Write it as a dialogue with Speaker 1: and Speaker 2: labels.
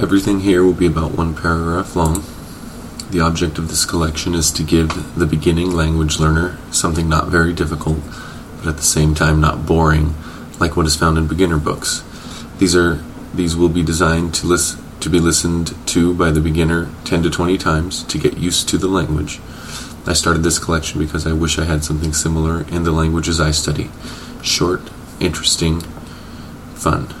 Speaker 1: Everything here will be about one paragraph long. The object of this collection is to give the beginning language learner something not very difficult, but at the same time not boring, like what is found in beginner books. These are these will be designed to list to be listened to by the beginner 10 to 20 times to get used to the language. I started this collection because I wish I had something similar in the languages I study. Short, interesting, fun.